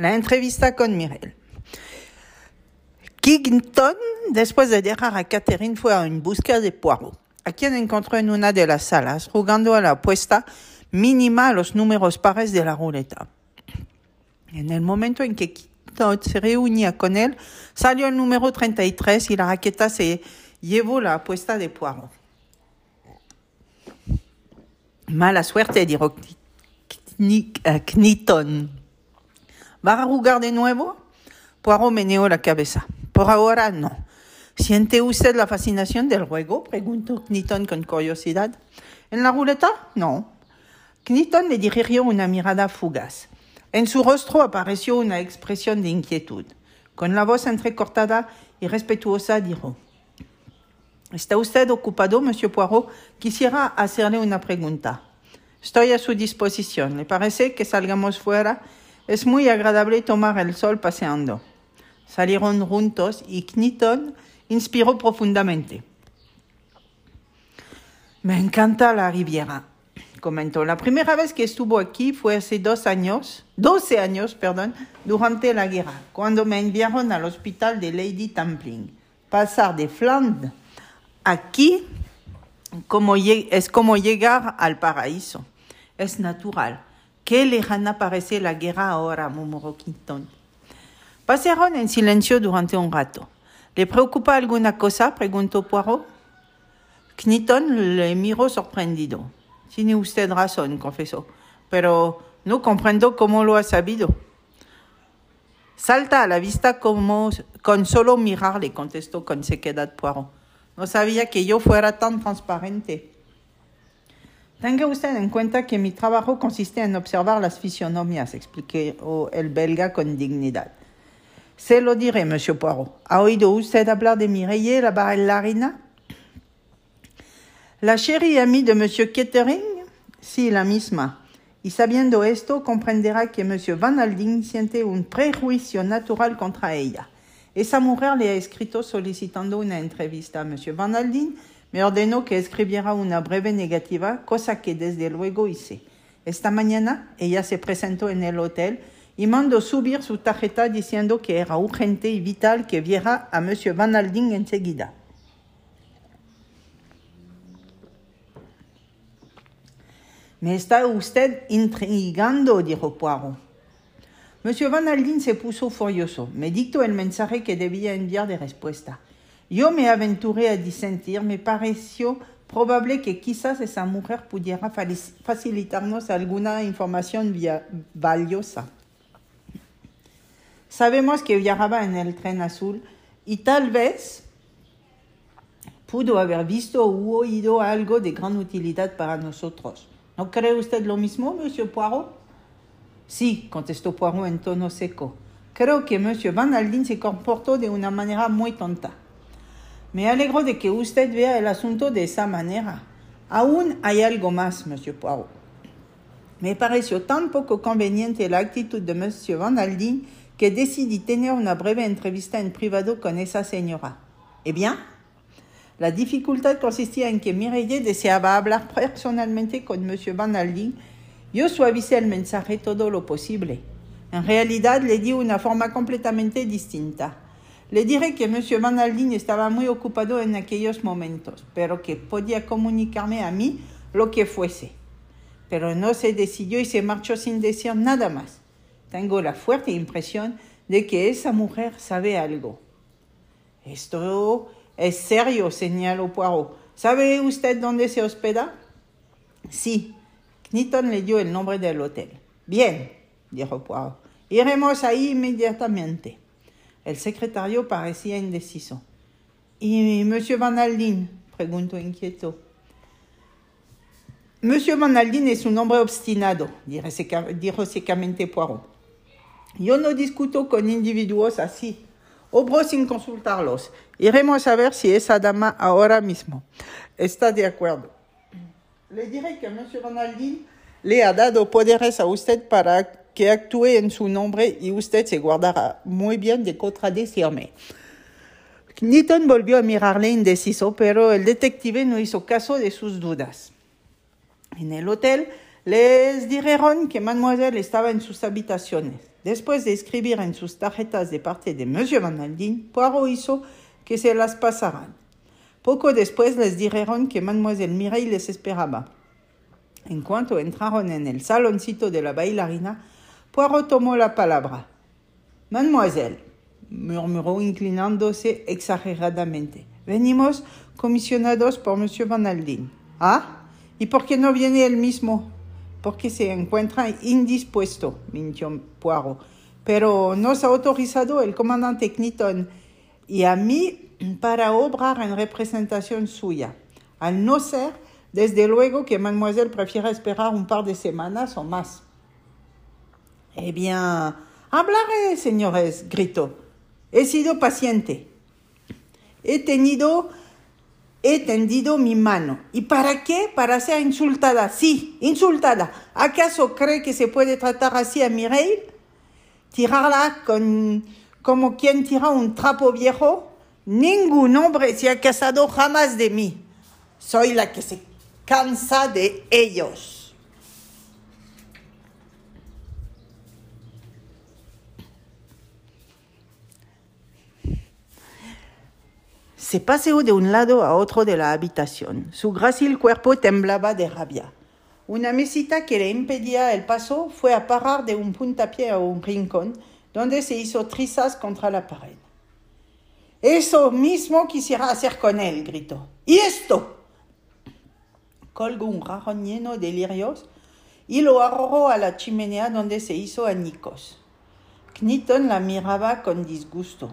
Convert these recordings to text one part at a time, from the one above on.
La entrevista con Mirel. Kington, después de dejar a Catherine, fue en busca de Poirot, a quien encontró en una de las salas, jugando a la apuesta mínima a los números pares de la ruleta. En el momento en que Kington se reunía con él, salió el número 33 y la raqueta se llevó la apuesta de Poirot. Mala suerte, dijo Kniton. ¿Va a jugar de nuevo? Poirot meneó la cabeza. Por ahora no. ¿Siente usted la fascinación del juego? preguntó Kniton con curiosidad. ¿En la ruleta? No. Kniton le dirigió una mirada fugaz. En su rostro apareció una expresión de inquietud. Con la voz entrecortada y respetuosa dijo, ¿Está usted ocupado, monsieur Poirot? Quisiera hacerle una pregunta. Estoy a su disposición. ¿Le parece que salgamos fuera? Es muy agradable tomar el sol paseando. Salieron juntos y Kniton inspiró profundamente. Me encanta la Riviera, comentó. La primera vez que estuvo aquí fue hace dos años, doce años, perdón, durante la guerra, cuando me enviaron al hospital de Lady Templing. Pasar de Flandre aquí es como llegar al paraíso. Es natural. Qué lejana parece la guerra ahora, murmuró Quinton. Pasaron en silencio durante un rato. ¿Le preocupa alguna cosa? preguntó Poirot. Kniton le miró sorprendido. Tiene usted razón, confesó, pero no comprendo cómo lo ha sabido. Salta a la vista como con solo mirarle, contestó con sequedad Poirot. No sabía que yo fuera tan transparente. Tenga usted en cuenta que mi trabajo consiste en observar las fisionomias, explicó el belga con dignidad. Se lo diré, monsieur Poirot. ¿Ha oído usted hablar de Mireille, la bailarina? La chérie amie de monsieur Kettering? Sí, la misma. Y sabiendo esto, comprenderá que monsieur Van Alding siente un prejuicio natural contra ella. Esa mujer le ha escrito solicitando una entrevista a monsieur Van Alding me ordenó que escribiera una breve negativa, cosa que desde luego hice. Esta mañana ella se presentó en el hotel y mandó subir su tarjeta diciendo que era urgente y vital que viera a Monsieur Van Alding enseguida. Me está usted intrigando, dijo Poirot. Monsieur Van Alding se puso furioso. Me dictó el mensaje que debía enviar de respuesta. Yo me aventuré a disentir, me pareció probable que quizás esa mujer pudiera facilitarnos alguna información valiosa. Sabemos que viajaba en el tren azul y tal vez pudo haber visto o oído algo de gran utilidad para nosotros. ¿No cree usted lo mismo, monsieur Poirot? Sí, contestó Poirot en tono seco. Creo que monsieur Van Aldin se comportó de una manera muy tonta. Me alegro de que usted vea el asunto de esa manera. Aún hay algo más, Monsieur Poirot. Me pareció tan poco conveniente la actitud de Monsieur Van Aldin que decidí tener una breve entrevista en privado con esa señora. ¿Eh bien? La dificultad consistía en que Mireille deseaba hablar personalmente con Monsieur Van Aldin. Yo suavicé el mensaje todo lo posible. En realidad le di una forma completamente distinta. Le diré que M. Van Aldin estaba muy ocupado en aquellos momentos, pero que podía comunicarme a mí lo que fuese. Pero no se decidió y se marchó sin decir nada más. Tengo la fuerte impresión de que esa mujer sabe algo. Esto es serio, señaló Poirot. ¿Sabe usted dónde se hospeda? Sí. Kniton le dio el nombre del hotel. Bien, dijo Poirot. Iremos ahí inmediatamente. El secretario parecía indeciso. ¿Y Monsieur Van Aldin? preguntó inquieto. Monsieur Van Aldin es un hombre obstinado, dijo secamente Poirot. Yo no discuto con individuos así. Obro sin consultarlos. Iremos a ver si esa dama ahora mismo está de acuerdo. Le diré que Monsieur Van Aldin le ha dado poderes a usted para que actúe en su nombre y usted se guardará muy bien de contradecirme. Newton volvió a mirarle indeciso, pero el detective no hizo caso de sus dudas. En el hotel, Les dijeron que mademoiselle estaba en sus habitaciones. Después de escribir en sus tarjetas de parte de Monsieur Van Aldin, Poirot hizo que se las pasaran. Poco después les dijeron que mademoiselle Mireille les esperaba. En cuanto entraron en el saloncito de la bailarina, Poirot tomó la palabra. Mademoiselle, murmuró inclinándose exageradamente. Venimos comisionados por Monsieur Van Aldin. ¿Ah? ¿Y por qué no viene él mismo? Porque se encuentra indispuesto, mintió Poirot. Pero nos ha autorizado el comandante Kniton y a mí para obrar en representación suya. Al no ser, desde luego que mademoiselle prefiere esperar un par de semanas o más. Eh bien, hablaré, señores, gritó. He sido paciente. He tenido, he tendido mi mano. ¿Y para qué? Para ser insultada. Sí, insultada. ¿Acaso cree que se puede tratar así a Mireille? ¿Tirarla con, como quien tira un trapo viejo? Ningún hombre se ha casado jamás de mí. Soy la que se cansa de ellos. Se paseó de un lado a otro de la habitación. Su grácil cuerpo temblaba de rabia. Una mesita que le impedía el paso fue a parar de un puntapié a un rincón, donde se hizo trizas contra la pared. Eso mismo quisiera hacer con él, gritó. ¿Y esto? Colgó un jarrón lleno de lirios y lo arrojó a la chimenea donde se hizo añicos. Kniton la miraba con disgusto.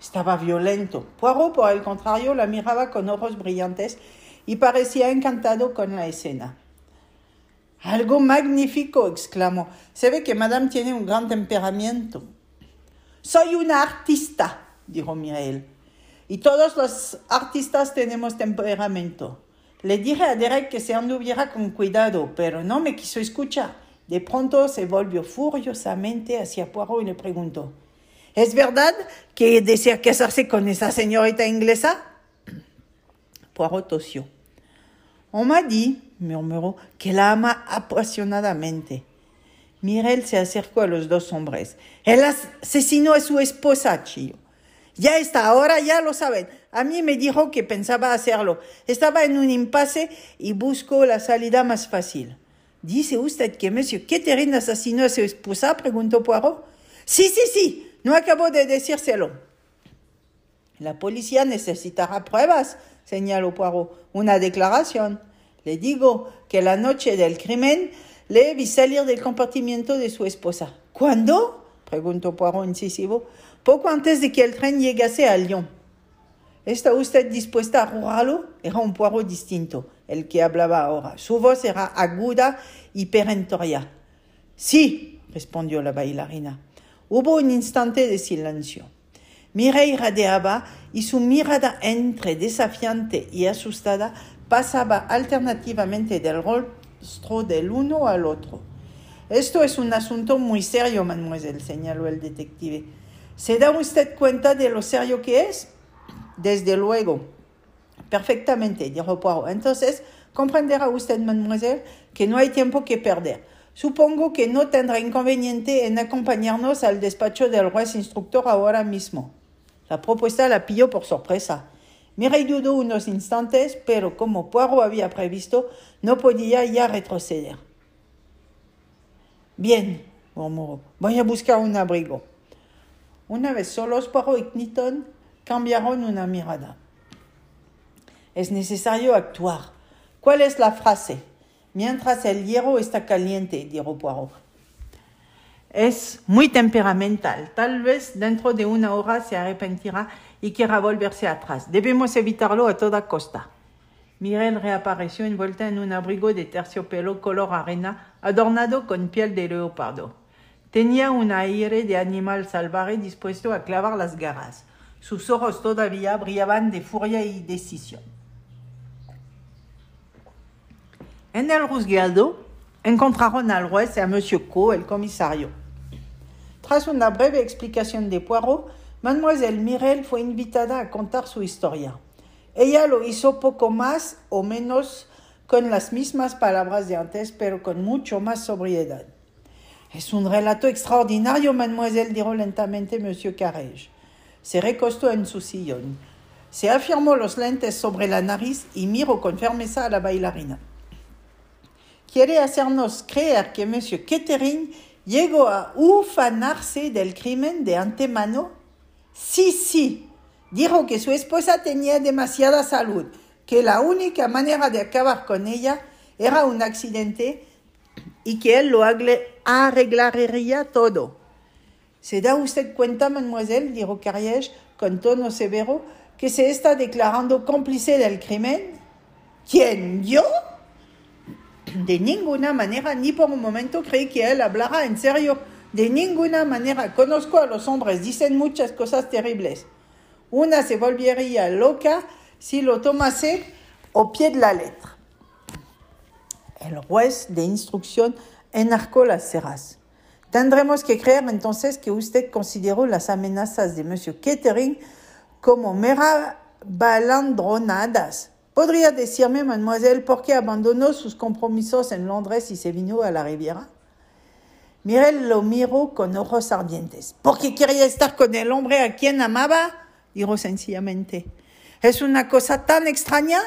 Estaba violento. Poirot, por el contrario, la miraba con ojos brillantes y parecía encantado con la escena. Algo magnífico, exclamó. Se ve que Madame tiene un gran temperamento. Soy una artista, dijo Mireille. Y todos los artistas tenemos temperamento. Le dije a Derek que se anduviera con cuidado, pero no me quiso escuchar. De pronto se volvió furiosamente hacia Poirot y le preguntó, ¿Es verdad que desea casarse con esa señorita inglesa? Poirot tosió. On m'a dit, murmuró, que la ama apasionadamente. Mirel se acercó a los dos hombres. Él asesinó a su esposa, chillo. Ya está, ahora ya lo saben. A mí me dijo que pensaba hacerlo. Estaba en un impasse y buscó la salida más fácil. ¿Dice usted que Monsieur Kettering asesinó a su esposa? preguntó Poirot. Sí, sí, sí. No acabo de decírselo. La policía necesitará pruebas, señaló Poirot. Una declaración. Le digo que la noche del crimen le vi salir del compartimiento de su esposa. ¿Cuándo? preguntó Poirot incisivo poco antes de que el tren llegase a Lyon. ¿Está usted dispuesta a jurarlo? Era un Poirot distinto, el que hablaba ahora. Su voz era aguda y perentoria. Sí, respondió la bailarina. Hubo un instante de silencio. Mireille radeaba y su mirada entre desafiante y asustada pasaba alternativamente del rostro del uno al otro. Esto es un asunto muy serio, mademoiselle, señaló el detective. ¿Se da usted cuenta de lo serio que es? Desde luego. Perfectamente, dijo Poirot. Entonces, comprenderá usted, mademoiselle, que no hay tiempo que perder. Supongo que no tendrá inconveniente en acompañarnos al despacho del juez instructor ahora mismo. La propuesta la pilló por sorpresa. Mireille dudó unos instantes, pero como Poirot había previsto, no podía ya retroceder. Bien, murmuró, voy a buscar un abrigo. Una vez solos, Poirot y Kniton cambiaron una mirada. Es necesario actuar. ¿Cuál es la frase? Mientras el hierro está caliente, dijo Poirot. Es muy temperamental. Tal vez dentro de una hora se arrepentirá y quiera volverse atrás. Debemos evitarlo a toda costa. Mirel reapareció envuelta en un abrigo de terciopelo color arena adornado con piel de leopardo. Tenía un aire de animal salvaje dispuesto a clavar las garras. Sus ojos todavía brillaban de furia y decisión. En el juzgado encontraron al juez y a Monsieur Co, el comisario. Tras una breve explicación de Poirot, Mademoiselle Mirel fue invitada a contar su historia. Ella lo hizo poco más o menos con las mismas palabras de antes, pero con mucho más sobriedad. Es un relato extraordinario, mademoiselle, dijo lentamente Monsieur Carrege. Se recostó en su sillón. Se afirmó los lentes sobre la nariz y miró con firmeza a la bailarina. Quiere hacernos creer que Monsieur Kettering llegó a ufanarse del crimen de antemano. Sí, sí. Dijo que su esposa tenía demasiada salud, que la única manera de acabar con ella era un accidente y que él lo arreglaría todo. ¿Se da usted cuenta, mademoiselle? dijo Carriage con tono severo, que se está declarando cómplice del crimen. ¿Quién? ¿Yo? De ninguna manera, ni por un momento creí que él hablara en serio. De ninguna manera. Conozco a los hombres, dicen muchas cosas terribles. Una se volvería loca si lo tomase au pie de la letra. El juez de instrucción enarcó las cejas. Tendremos que creer entonces que usted consideró las amenazas de Monsieur Kettering como mera balandronadas. ¿Podría decirme, mademoiselle, por qué abandonó sus compromisos en Londres y se vino a la Riviera? Mirel lo miró con ojos ardientes. Porque quería estar con el hombre a quien amaba, dijo sencillamente. ¿Es una cosa tan extraña?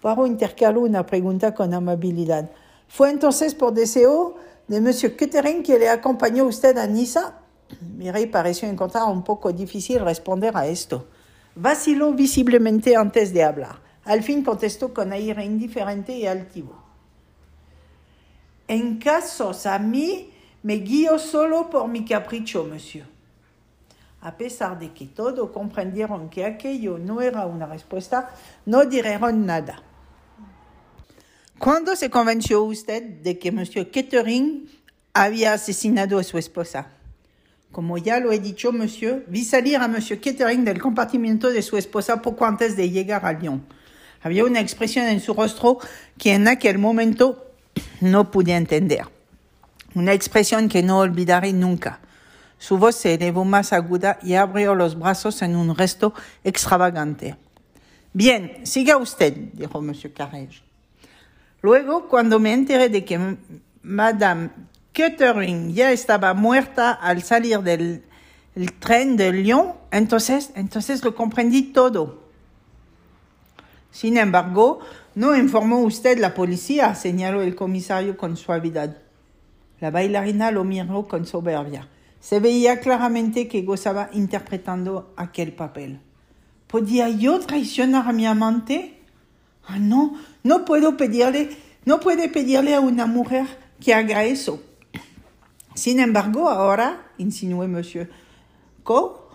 Poirot intercaló una pregunta con amabilidad. ¿Fue entonces por deseo de Monsieur Kettering que le acompañó usted a Niza? Mireille pareció encontrar un poco difícil responder a esto. Vaciló visiblemente antes de hablar. Al fin contestó con aire indiferente y altivo. En casos a mí me guío solo por mi capricho, monsieur. A pesar de que todos comprendieron que aquello no era una respuesta, no dijeron nada. ¿Cuándo se convenció usted de que Monsieur Kettering había asesinado a su esposa? Como ya lo he dicho, Monsieur, vi salir a Monsieur Kettering del compartimiento de su esposa poco antes de llegar a Lyon. Había una expresión en su rostro que en aquel momento no pude entender. Una expresión que no olvidaré nunca. Su voz se elevó más aguda y abrió los brazos en un resto extravagante. Bien, siga usted, dijo Monsieur Carrege. Luego, cuando me enteré de que Madame Kettering ya estaba muerta al salir del tren de Lyon, entonces, entonces lo comprendí todo. Sin embargo, no informó usted la policía, señaló el comisario con suavidad. La bailarina lo miró con soberbia. Se veía claramente que gozaba interpretando aquel papel. ¿Podía yo traicionar a mi amante? Ah, no, no puedo pedirle, no puede pedirle a una mujer que haga eso. Sin embargo, ahora, insinuó Monsieur Co,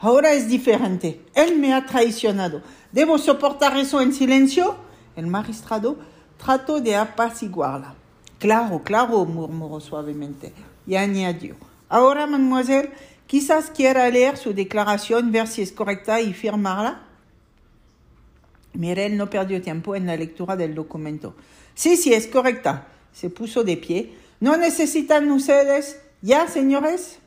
ahora es diferente. Él me ha traicionado. ¿Debo soportar eso en silencio? El magistrado trató de apaciguarla. Claro, claro, murmuró suavemente y añadió. Ahora, mademoiselle, quizás quiera leer su declaración, ver si es correcta y firmarla. Mirel no perdió tiempo en la lectura del documento. Sí, sí, es correcta. Se puso de pie. ¿No necesitan ustedes ya, señores?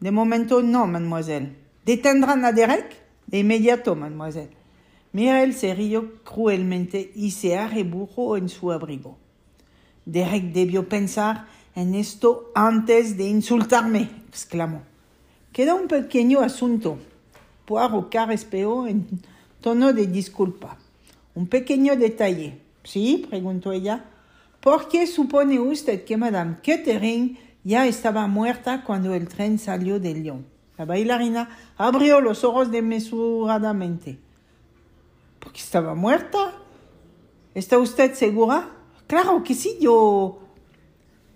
De momento no, mademoiselle. ¿Detendrán a Derek? De inmediato, mademoiselle. Mirel se rió cruelmente y se arrebujó en su abrigo. Derek debió pensar en esto antes de insultarme, exclamó. Queda un pequeño asunto. Poirot carespeó en tono de disculpa. Un pequeño detalle. ¿Sí? preguntó ella. ¿Por qué supone usted que Madame Kettering ya estaba muerta cuando el tren salió de Lyon? La bailarina abrió los ojos desmesuradamente. ¿Por qué estaba muerta? ¿Está usted segura? Claro que sí, yo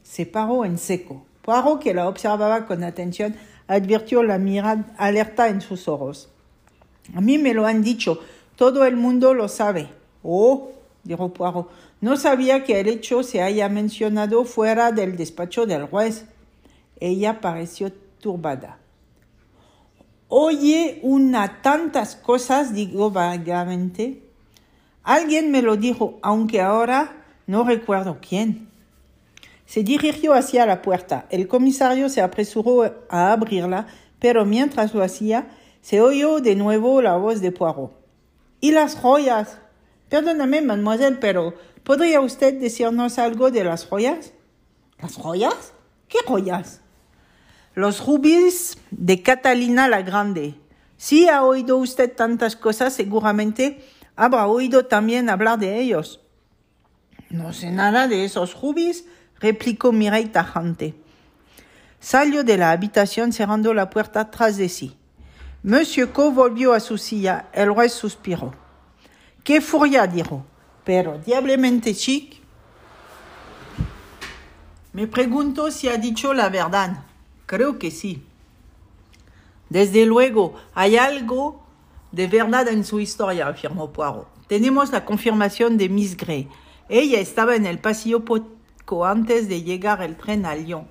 se paró en seco. Poirot, que la observaba con atención, advirtió la mirada alerta en sus ojos. A mí me lo han dicho, todo el mundo lo sabe. Oh, dijo Poirot, no sabía que el hecho se haya mencionado fuera del despacho del juez. Ella pareció turbada. Oye una tantas cosas, digo vagamente. Alguien me lo dijo, aunque ahora no recuerdo quién. Se dirigió hacia la puerta. El comisario se apresuró a abrirla, pero mientras lo hacía, se oyó de nuevo la voz de Poirot. ¿Y las joyas? Perdóname, mademoiselle, pero ¿podría usted decirnos algo de las joyas? ¿Las joyas? ¿Qué joyas? Los rubíes de Catalina la Grande. Si ha oído usted tantas cosas, seguramente habrá oído también hablar de ellos. No sé nada de esos rubíes, replicó Mireille tajante. Salió de la habitación cerrando la puerta tras de sí. Monsieur Co volvió a su silla. El juez suspiró. ¡Qué furia! dijo. Pero diablemente chic. Me pregunto si ha dicho la verdad. Creo que sí. Desde luego, hay algo de verdad en su historia, afirmó Poirot. Tenemos la confirmación de Miss Gray. Ella estaba en el pasillo poco antes de llegar el tren a Lyon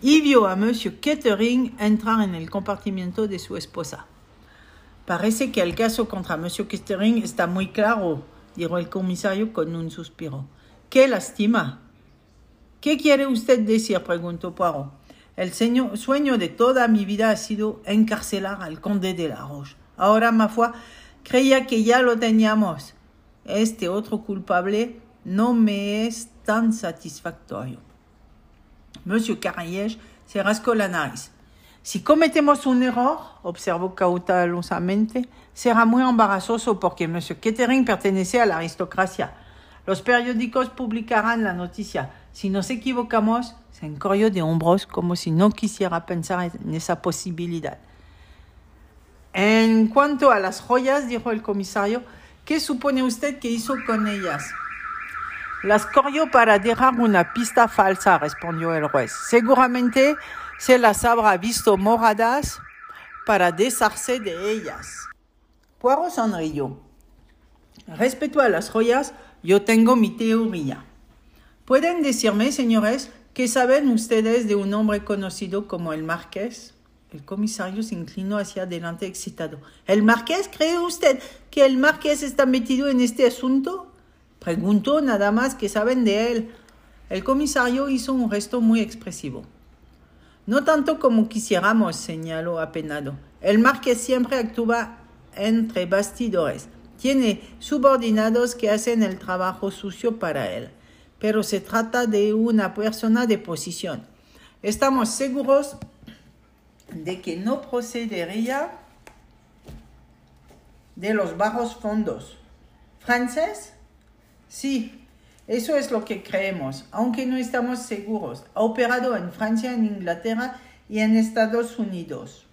y vio a Monsieur Kettering entrar en el compartimiento de su esposa. Parece que el caso contra Monsieur Kettering está muy claro, dijo el comisario con un suspiro. ¡Qué lástima! ¿Qué quiere usted decir? preguntó Poirot. El sueño de toda mi vida ha sido encarcelar al conde de la Roche. Ahora, ma foi, creía que ya lo teníamos. Este otro culpable no me es tan satisfactorio. Monsieur Carriège se rascó la nariz. Si cometemos un error, observó cautelosamente, será muy embarazoso porque Monsieur Kettering pertenece a la aristocracia. Los periódicos publicarán la noticia. Si nos equivocamos, se encorrió de hombros como si no quisiera pensar en esa posibilidad. En cuanto a las joyas, dijo el comisario, ¿qué supone usted que hizo con ellas? Las corrió para dejar una pista falsa, respondió el juez. Seguramente se las habrá visto moradas para deshacerse de ellas. Poirot sonrió. Respecto a las joyas, yo tengo mi teoría. ¿Pueden decirme, señores, qué saben ustedes de un hombre conocido como el Marqués? El comisario se inclinó hacia adelante excitado. ¿El Marqués? ¿Cree usted que el Marqués está metido en este asunto? Preguntó nada más que saben de él. El comisario hizo un gesto muy expresivo. No tanto como quisiéramos, señaló apenado. El marqués siempre actúa entre bastidores. Tiene subordinados que hacen el trabajo sucio para él. Pero se trata de una persona de posición. Estamos seguros de que no procedería de los bajos fondos. ¿Francés? Sí, eso es lo que creemos, aunque no estamos seguros. Ha operado en Francia, en Inglaterra y en Estados Unidos.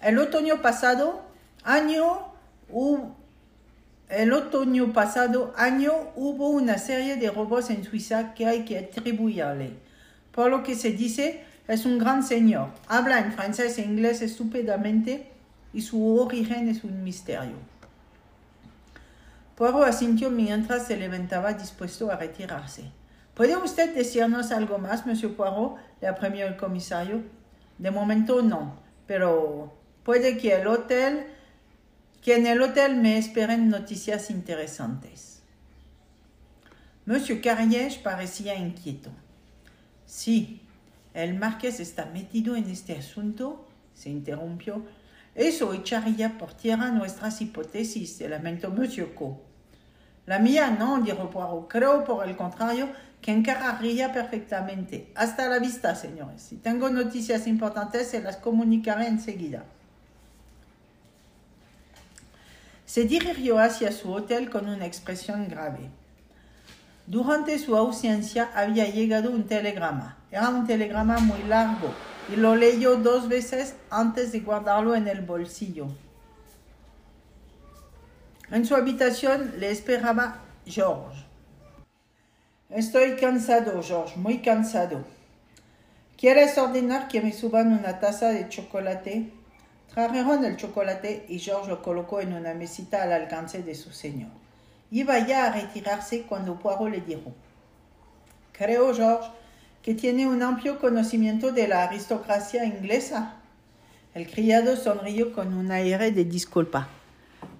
El otoño pasado, año, el otoño pasado año hubo una serie de robos en Suiza que hay que atribuirle. Por lo que se dice, es un gran señor. Habla en francés e inglés estupendamente y su origen es un misterio. Poirot asintió mientras se levantaba dispuesto a retirarse. ¿Puede usted decirnos algo más, monsieur Poirot? le apremió el comisario. De momento no, pero puede que el hotel, que en el hotel me esperen noticias interesantes. Monsieur Carriège parecía inquieto. Sí, el marqués está metido en este asunto, se interrumpió. Eso echaría por tierra nuestras hipótesis, se lamentó Monsieur Co. La mía no, dijo Poirot. Creo, por el contrario, que encargaría perfectamente. Hasta la vista, señores. Si tengo noticias importantes, se las comunicaré enseguida. Se dirigió hacia su hotel con una expresión grave. Durante su ausencia había llegado un telegrama. Era un telegrama muy largo y lo leyó dos veces antes de guardarlo en el bolsillo. En su habitación le esperaba George. Estoy cansado, George, muy cansado. ¿Quieres ordenar que me suban una taza de chocolate? Trajeron el chocolate y George lo colocó en una mesita al alcance de su señor. Iba ya a retirarse cuando Poirot le dijo: Creo, George, que tiene un amplio conocimiento de la aristocracia inglesa. El criado sonrió con un aire de disculpa.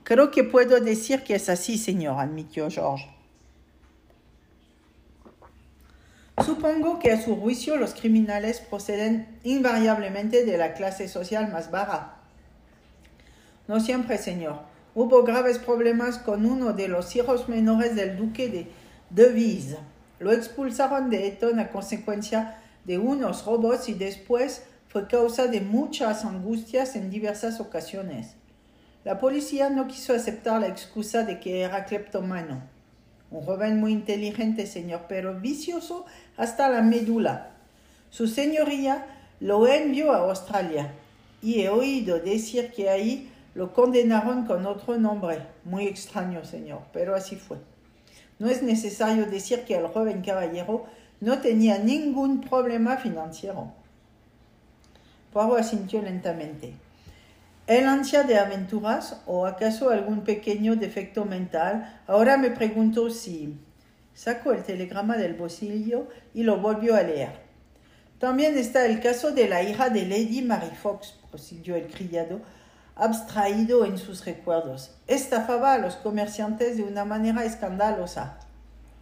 Creo que puedo decir que es así, señor, admitió George. Supongo que a su juicio los criminales proceden invariablemente de la clase social más baja. No siempre, señor. hubo graves problemas con uno de los hijos menores del duque de Devise. Lo expulsaron de Eton a consecuencia de unos robos y después fue causa de muchas angustias en diversas ocasiones. La policía no quiso aceptar la excusa de que era cleptomano. Un joven muy inteligente, señor, pero vicioso hasta la médula. Su señoría lo envió a Australia y he oído decir que ahí lo condenaron con otro nombre. Muy extraño, señor, pero así fue. No es necesario decir que el joven caballero no tenía ningún problema financiero. Poirot asintió lentamente. ¿El ansia de aventuras o acaso algún pequeño defecto mental? Ahora me pregunto si... Sacó el telegrama del bolsillo y lo volvió a leer. También está el caso de la hija de Lady Mary Fox, prosiguió el criado, abstraído en sus recuerdos. Estafaba a los comerciantes de una manera escandalosa.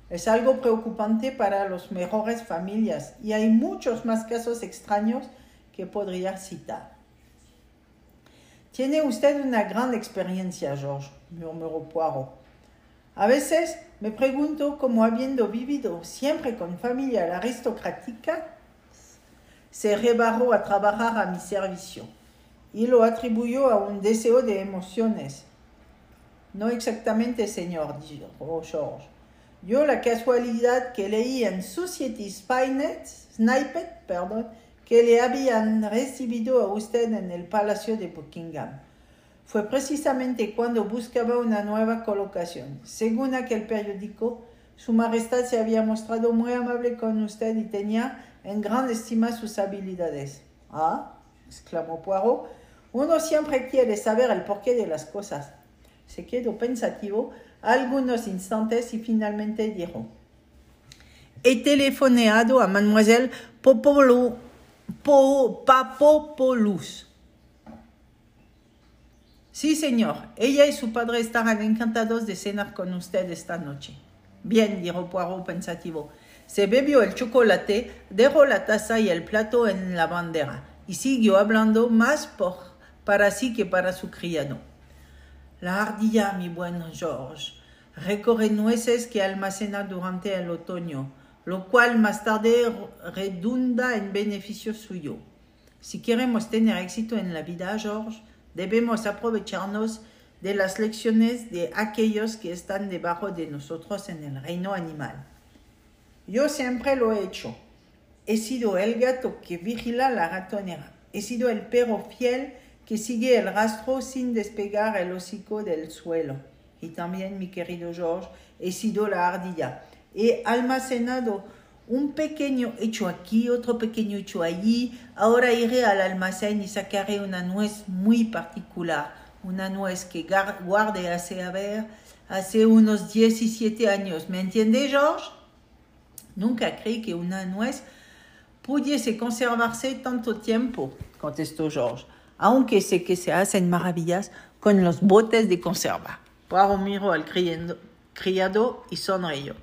Es algo preocupante para las mejores familias y hay muchos más casos extraños que podría citar. Tiene usted una gran experiencia, George, murmuró Poirot. A veces me pregunto cómo habiendo vivido siempre con familia aristocrática, se rebarró a trabajar a mi servicio y lo atribuyó a un deseo de emociones. No exactamente, señor, dijo George. Yo la casualidad que leí en Society Spynet, Snipet, perdón, que le habían recibido a usted en el Palacio de Buckingham. Fue precisamente cuando buscaba una nueva colocación. Según aquel periódico, Su Majestad se había mostrado muy amable con usted y tenía en gran estima sus habilidades. Ah, exclamó Poirot, uno siempre quiere saber el porqué de las cosas. Se quedó pensativo algunos instantes y finalmente dijo: He telefoneado a Mademoiselle Popolo Papopoulos. Sí, señor. Ella y su padre estarán encantados de cenar con usted esta noche. Bien, dijo Poirot pensativo. Se bebió el chocolate, dejó la taza y el plato en la bandera y siguió hablando más por, para sí que para su criado. La ardilla, mi buen George, recorre nueces que almacena durante el otoño lo cual más tarde redunda en beneficio suyo. Si queremos tener éxito en la vida, George, debemos aprovecharnos de las lecciones de aquellos que están debajo de nosotros en el reino animal. Yo siempre lo he hecho. He sido el gato que vigila la ratonera. He sido el perro fiel que sigue el rastro sin despegar el hocico del suelo. Y también, mi querido George, he sido la ardilla he almacenado un pequeño hecho aquí, otro pequeño hecho allí. Ahora iré al almacén y sacaré una nuez muy particular, una nuez que guarde hace, a ver, hace unos 17 años. ¿Me entiende, George? Nunca creí que una nuez pudiese conservarse tanto tiempo, contestó George, aunque sé que se hacen maravillas con los botes de conserva. Poirot miró al criado y sonrió.